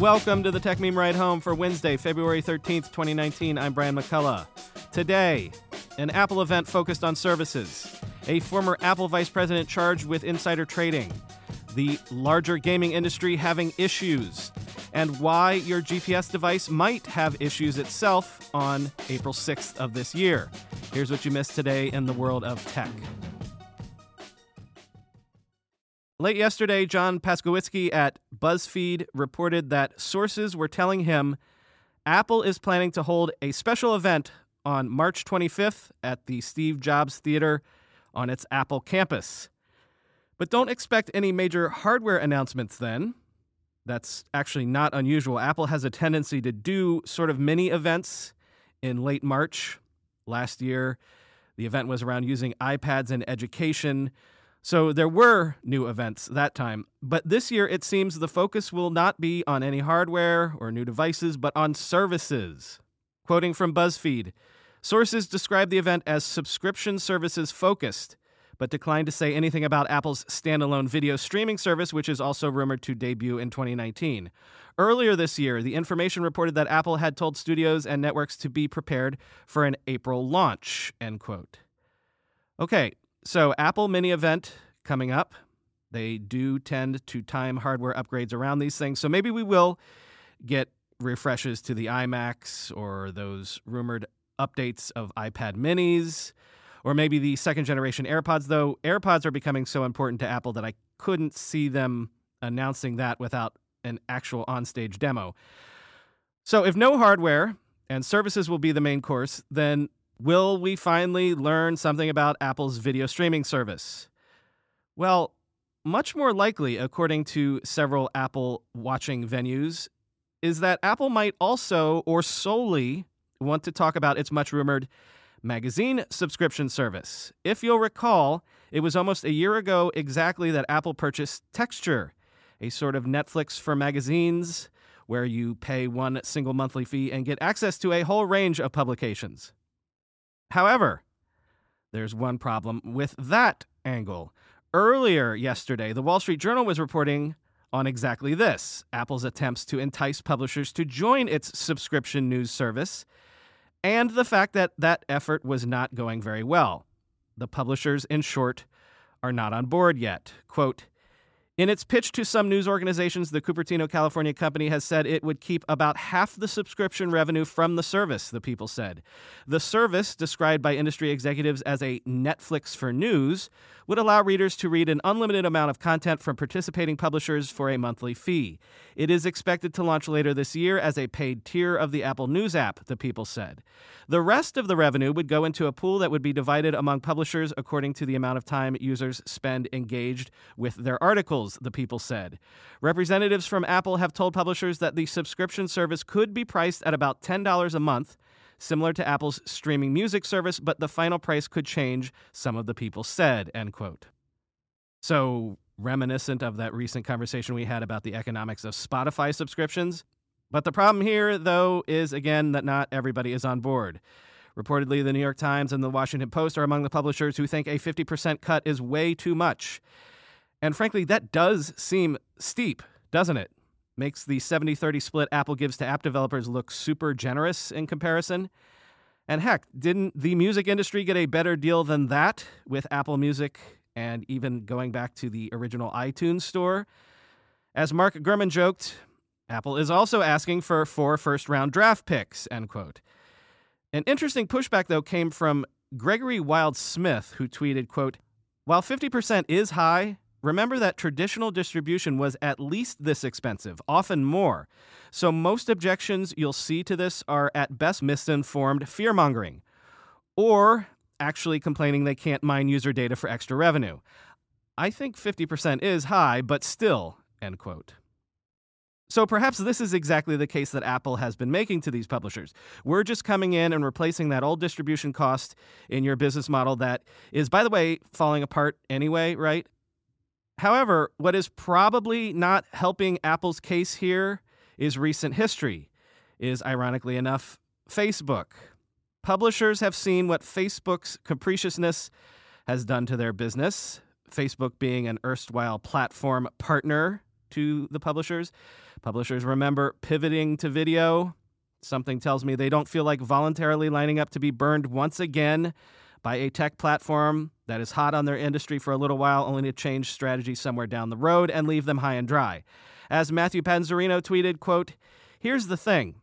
Welcome to the Techmeme Ride Home for Wednesday, February 13th, 2019. I'm Brian McCullough. Today, an Apple event focused on services, a former Apple vice president charged with insider trading, the larger gaming industry having issues, and why your GPS device might have issues itself on April 6th of this year. Here's what you missed today in the world of tech. Late yesterday, John Paczkowski at BuzzFeed reported that sources were telling him Apple is planning to hold a special event on March 25th at the Steve Jobs Theater on its Apple campus. But don't expect any major hardware announcements then. That's actually not unusual. Apple has a tendency to do sort of mini events in late March. Last year, the event was around using iPads in education. So there were new events that time, but this year it seems the focus will not be on any hardware or new devices, but on services. Quoting from BuzzFeed, sources describe the event as subscription services focused, but declined to say anything about Apple's standalone video streaming service, which is also rumored to debut in 2019. Earlier this year, the information reported that Apple had told studios and networks to be prepared for an April launch. End quote. Okay, so, Apple mini event coming up. They do tend to time hardware upgrades around these things. So, maybe we will get refreshes to the iMacs or those rumored updates of iPad minis or maybe the second generation AirPods, though AirPods are becoming so important to Apple that I couldn't see them announcing that without an actual onstage demo. So, if no hardware and services will be the main course, then Will we finally learn something about Apple's video streaming service? Well, much more likely, according to several Apple watching venues, is that Apple might also or solely want to talk about its much rumored magazine subscription service. If you'll recall, it was almost a year ago exactly that Apple purchased Texture, a sort of Netflix for magazines where you pay one single monthly fee and get access to a whole range of publications. However, there's one problem with that angle. Earlier yesterday, the Wall Street Journal was reporting on exactly this Apple's attempts to entice publishers to join its subscription news service, and the fact that that effort was not going very well. The publishers, in short, are not on board yet. Quote, in its pitch to some news organizations, the Cupertino, California company has said it would keep about half the subscription revenue from the service, the people said. The service, described by industry executives as a Netflix for news, would allow readers to read an unlimited amount of content from participating publishers for a monthly fee. It is expected to launch later this year as a paid tier of the Apple News app, the people said. The rest of the revenue would go into a pool that would be divided among publishers according to the amount of time users spend engaged with their articles, the people said. Representatives from Apple have told publishers that the subscription service could be priced at about $10 a month similar to Apple's streaming music service, but the final price could change, some of the people said, end quote. So, reminiscent of that recent conversation we had about the economics of Spotify subscriptions. But the problem here, though, is again that not everybody is on board. Reportedly, the New York Times and the Washington Post are among the publishers who think a 50% cut is way too much. And frankly, that does seem steep, doesn't it? makes the 70 30 split Apple gives to app developers look super generous in comparison. And heck, didn't the music industry get a better deal than that with Apple Music and even going back to the original iTunes store? As Mark Gurman joked, Apple is also asking for four first round draft picks, end quote. An interesting pushback, though, came from Gregory Wild Smith, who tweeted, quote, While 50% is high, Remember that traditional distribution was at least this expensive, often more. So most objections you'll see to this are at best misinformed fear mongering, or actually complaining they can't mine user data for extra revenue. I think 50% is high, but still, end quote. So perhaps this is exactly the case that Apple has been making to these publishers. We're just coming in and replacing that old distribution cost in your business model that is, by the way, falling apart anyway, right? However, what is probably not helping Apple's case here is recent history, is ironically enough, Facebook. Publishers have seen what Facebook's capriciousness has done to their business, Facebook being an erstwhile platform partner to the publishers. Publishers remember pivoting to video. Something tells me they don't feel like voluntarily lining up to be burned once again by a tech platform that is hot on their industry for a little while, only to change strategy somewhere down the road and leave them high and dry. As Matthew Panzarino tweeted, quote, Here's the thing.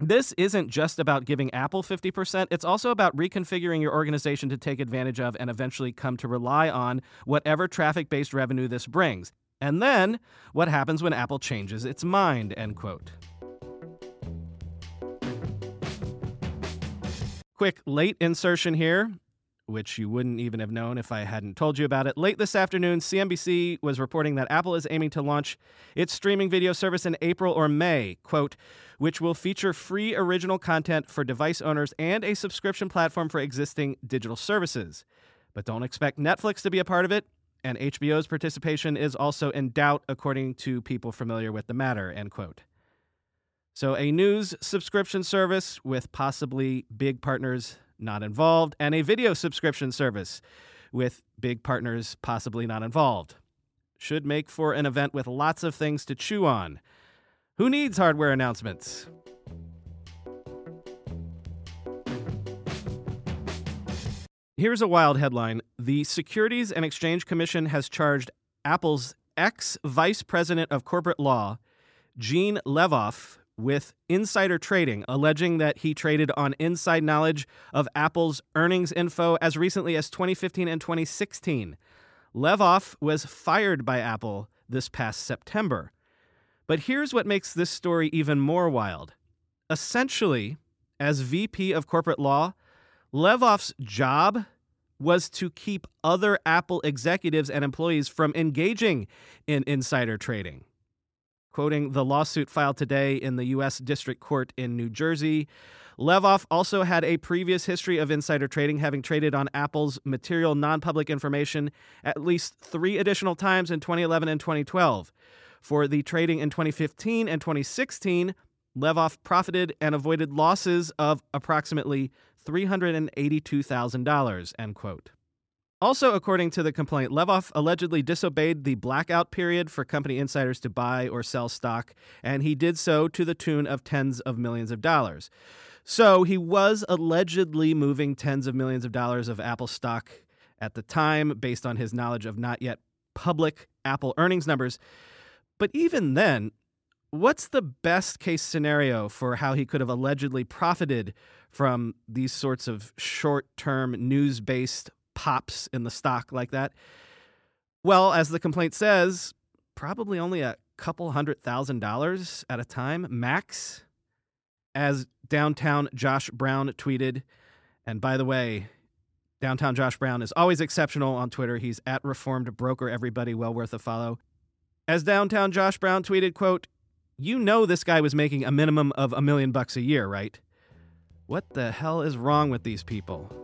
This isn't just about giving Apple 50%, it's also about reconfiguring your organization to take advantage of and eventually come to rely on whatever traffic based revenue this brings. And then, what happens when Apple changes its mind, end quote. Quick late insertion here, which you wouldn't even have known if I hadn't told you about it. Late this afternoon, CNBC was reporting that Apple is aiming to launch its streaming video service in April or May, quote, which will feature free original content for device owners and a subscription platform for existing digital services. But don't expect Netflix to be a part of it and HBO's participation is also in doubt, according to people familiar with the matter, end quote. So, a news subscription service with possibly big partners not involved, and a video subscription service with big partners possibly not involved. Should make for an event with lots of things to chew on. Who needs hardware announcements? Here's a wild headline The Securities and Exchange Commission has charged Apple's ex vice president of corporate law, Gene Levoff, with insider trading, alleging that he traded on inside knowledge of Apple's earnings info as recently as 2015 and 2016. Levoff was fired by Apple this past September. But here's what makes this story even more wild. Essentially, as VP of corporate law, Levoff's job was to keep other Apple executives and employees from engaging in insider trading. Quoting the lawsuit filed today in the U.S. District Court in New Jersey, Levoff also had a previous history of insider trading, having traded on Apple's material non public information at least three additional times in 2011 and 2012. For the trading in 2015 and 2016, Levoff profited and avoided losses of approximately $382,000, end quote. Also, according to the complaint, Levoff allegedly disobeyed the blackout period for company insiders to buy or sell stock, and he did so to the tune of tens of millions of dollars. So he was allegedly moving tens of millions of dollars of Apple stock at the time based on his knowledge of not yet public Apple earnings numbers. But even then, what's the best case scenario for how he could have allegedly profited from these sorts of short term news based pops in the stock like that? Well, as the complaint says, probably only a couple hundred thousand dollars at a time, max. As downtown Josh Brown tweeted, and by the way, downtown Josh Brown is always exceptional on Twitter. He's at Reformed Broker, everybody, well worth a follow. As downtown Josh Brown tweeted, quote, you know this guy was making a minimum of a million bucks a year, right? What the hell is wrong with these people?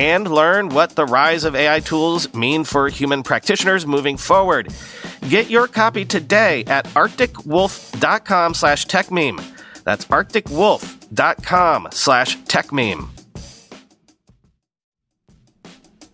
and learn what the rise of AI tools mean for human practitioners moving forward. Get your copy today at arcticwolf.com slash techmeme. That's arcticwolf.com slash techmeme.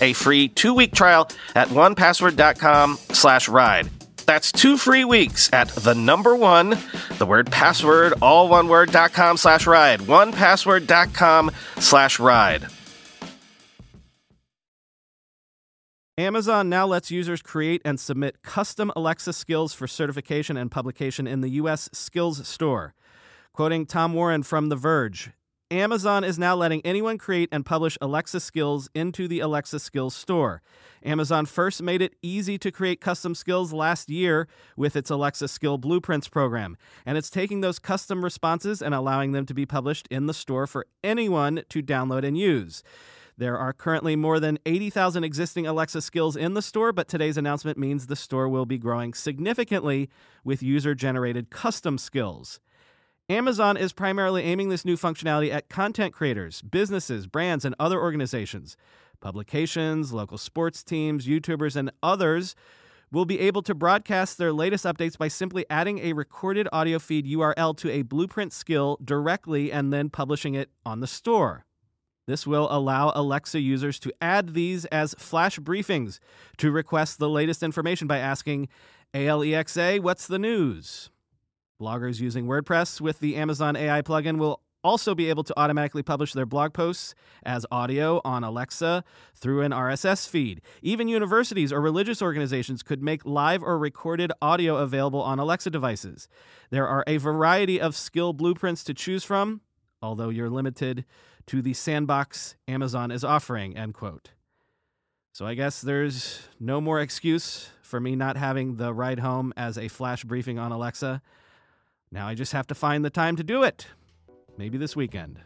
a free two-week trial at onepassword.com slash ride. That's two free weeks at the number one, the word password, all one word, dot com slash ride. Onepassword.com slash ride. Amazon now lets users create and submit custom Alexa skills for certification and publication in the U.S. Skills Store. Quoting Tom Warren from The Verge, Amazon is now letting anyone create and publish Alexa skills into the Alexa Skills Store. Amazon first made it easy to create custom skills last year with its Alexa Skill Blueprints program, and it's taking those custom responses and allowing them to be published in the store for anyone to download and use. There are currently more than 80,000 existing Alexa skills in the store, but today's announcement means the store will be growing significantly with user generated custom skills. Amazon is primarily aiming this new functionality at content creators, businesses, brands, and other organizations. Publications, local sports teams, YouTubers, and others will be able to broadcast their latest updates by simply adding a recorded audio feed URL to a blueprint skill directly and then publishing it on the store. This will allow Alexa users to add these as flash briefings to request the latest information by asking ALEXA, what's the news? Bloggers using WordPress with the Amazon AI plugin will also be able to automatically publish their blog posts as audio on Alexa through an RSS feed. Even universities or religious organizations could make live or recorded audio available on Alexa devices. There are a variety of skill blueprints to choose from, although you're limited to the sandbox Amazon is offering, end quote. So I guess there's no more excuse for me not having the ride home as a flash briefing on Alexa. Now I just have to find the time to do it. Maybe this weekend.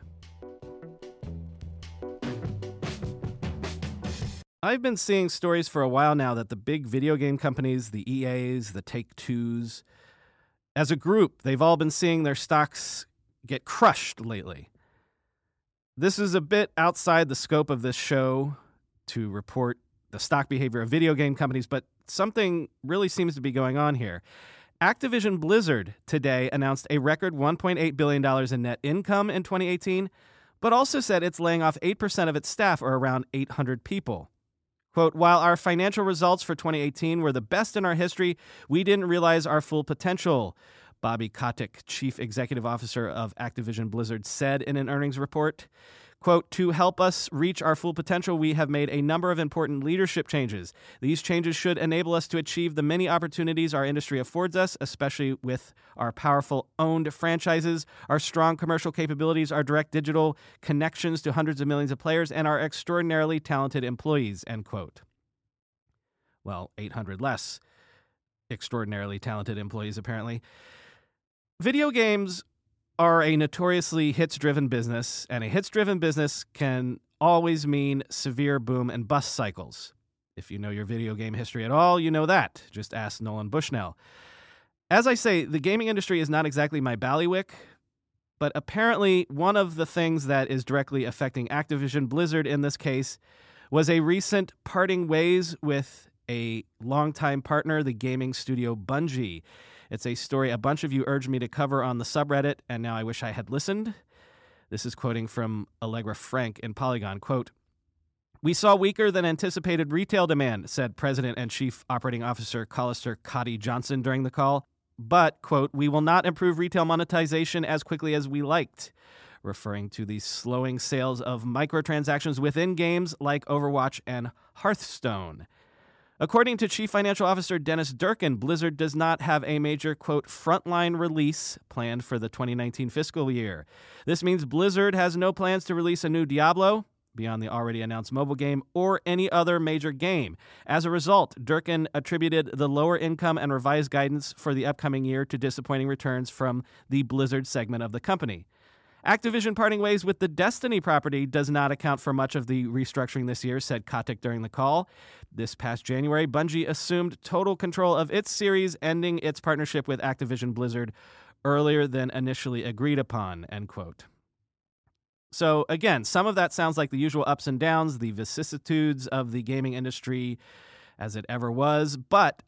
I've been seeing stories for a while now that the big video game companies, the EAs, the Take Twos, as a group, they've all been seeing their stocks get crushed lately. This is a bit outside the scope of this show to report the stock behavior of video game companies, but something really seems to be going on here. Activision Blizzard today announced a record $1.8 billion in net income in 2018, but also said it's laying off 8% of its staff, or around 800 people. Quote, while our financial results for 2018 were the best in our history, we didn't realize our full potential. Bobby Kotick, chief executive officer of Activision Blizzard, said in an earnings report. Quote, to help us reach our full potential, we have made a number of important leadership changes. These changes should enable us to achieve the many opportunities our industry affords us, especially with our powerful owned franchises, our strong commercial capabilities, our direct digital connections to hundreds of millions of players, and our extraordinarily talented employees, end quote. Well, 800 less extraordinarily talented employees, apparently. Video games are a notoriously hits driven business, and a hits driven business can always mean severe boom and bust cycles. If you know your video game history at all, you know that. Just ask Nolan Bushnell. As I say, the gaming industry is not exactly my ballywick, but apparently one of the things that is directly affecting Activision Blizzard in this case was a recent parting ways with a longtime partner, the gaming studio Bungie. It's a story a bunch of you urged me to cover on the subreddit, and now I wish I had listened. This is quoting from Allegra Frank in Polygon. Quote, We saw weaker than anticipated retail demand, said President and Chief Operating Officer Collister Coddy Johnson during the call. But, quote, we will not improve retail monetization as quickly as we liked, referring to the slowing sales of microtransactions within games like Overwatch and Hearthstone. According to Chief Financial Officer Dennis Durkin, Blizzard does not have a major, quote, frontline release planned for the 2019 fiscal year. This means Blizzard has no plans to release a new Diablo, beyond the already announced mobile game or any other major game. As a result, Durkin attributed the lower income and revised guidance for the upcoming year to disappointing returns from the Blizzard segment of the company. Activision parting ways with the Destiny property does not account for much of the restructuring this year, said Kotick during the call. This past January, Bungie assumed total control of its series, ending its partnership with Activision Blizzard earlier than initially agreed upon, end quote. So, again, some of that sounds like the usual ups and downs, the vicissitudes of the gaming industry as it ever was, but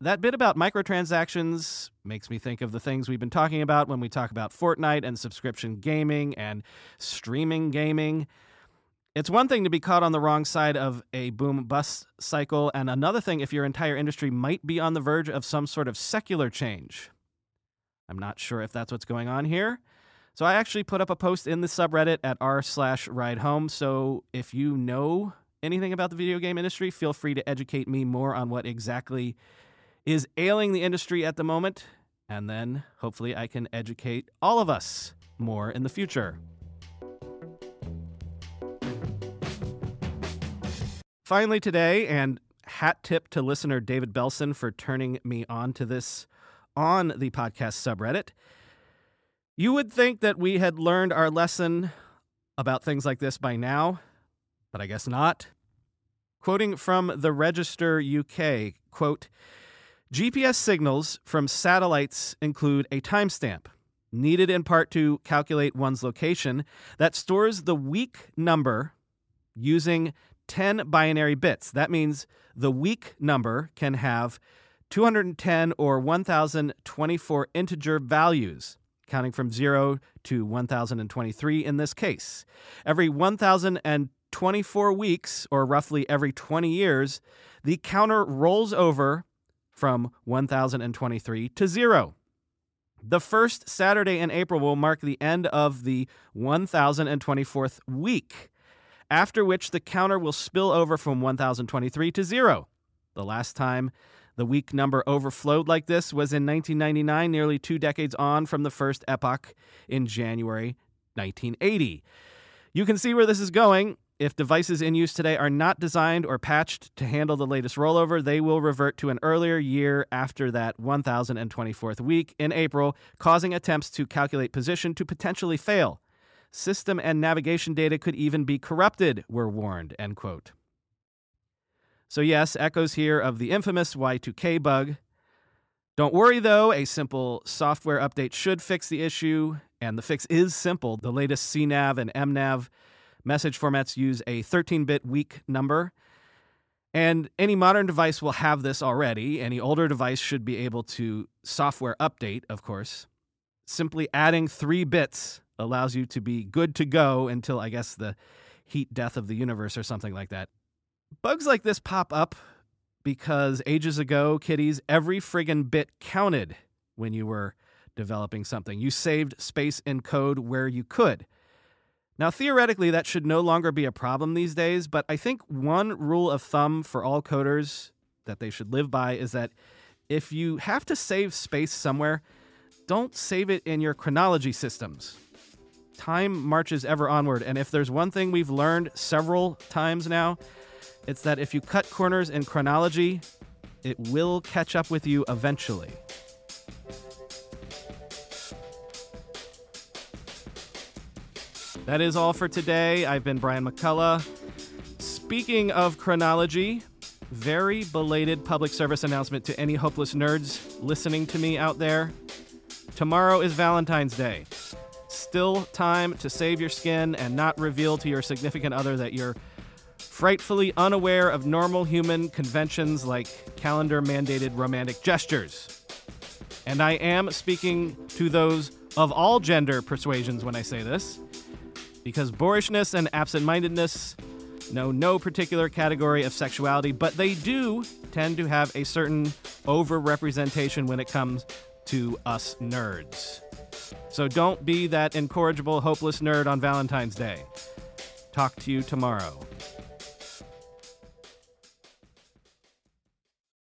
that bit about microtransactions makes me think of the things we've been talking about when we talk about Fortnite and subscription gaming and streaming gaming. It's one thing to be caught on the wrong side of a boom bust cycle, and another thing if your entire industry might be on the verge of some sort of secular change. I'm not sure if that's what's going on here. So I actually put up a post in the subreddit at r slash ride home. So if you know anything about the video game industry, feel free to educate me more on what exactly is ailing the industry at the moment, and then hopefully I can educate all of us more in the future. Finally, today, and hat tip to listener David Belson for turning me on to this on the podcast subreddit. You would think that we had learned our lesson about things like this by now, but I guess not. Quoting from the Register UK, quote, GPS signals from satellites include a timestamp, needed in part to calculate one's location, that stores the week number using 10 binary bits. That means the week number can have 210 or 1024 integer values, counting from 0 to 1023 in this case. Every 1024 weeks, or roughly every 20 years, the counter rolls over from 1023 to 0. The first Saturday in April will mark the end of the 1024th week, after which the counter will spill over from 1023 to 0. The last time the week number overflowed like this was in 1999, nearly two decades on from the first epoch in January 1980. You can see where this is going. If devices in use today are not designed or patched to handle the latest rollover, they will revert to an earlier year after that 1024th week in April, causing attempts to calculate position to potentially fail. System and navigation data could even be corrupted, we're warned, end quote. So, yes, echoes here of the infamous Y2K bug. Don't worry though, a simple software update should fix the issue, and the fix is simple. The latest CNAV and MNAV Message formats use a 13 bit week number. And any modern device will have this already. Any older device should be able to software update, of course. Simply adding three bits allows you to be good to go until, I guess, the heat death of the universe or something like that. Bugs like this pop up because ages ago, kiddies, every friggin' bit counted when you were developing something. You saved space in code where you could. Now, theoretically, that should no longer be a problem these days, but I think one rule of thumb for all coders that they should live by is that if you have to save space somewhere, don't save it in your chronology systems. Time marches ever onward, and if there's one thing we've learned several times now, it's that if you cut corners in chronology, it will catch up with you eventually. That is all for today. I've been Brian McCullough. Speaking of chronology, very belated public service announcement to any hopeless nerds listening to me out there. Tomorrow is Valentine's Day. Still time to save your skin and not reveal to your significant other that you're frightfully unaware of normal human conventions like calendar mandated romantic gestures. And I am speaking to those of all gender persuasions when I say this because boorishness and absent mindedness know no particular category of sexuality, but they do tend to have a certain overrepresentation when it comes to us nerds. So don't be that incorrigible, hopeless nerd on Valentine's Day. Talk to you tomorrow.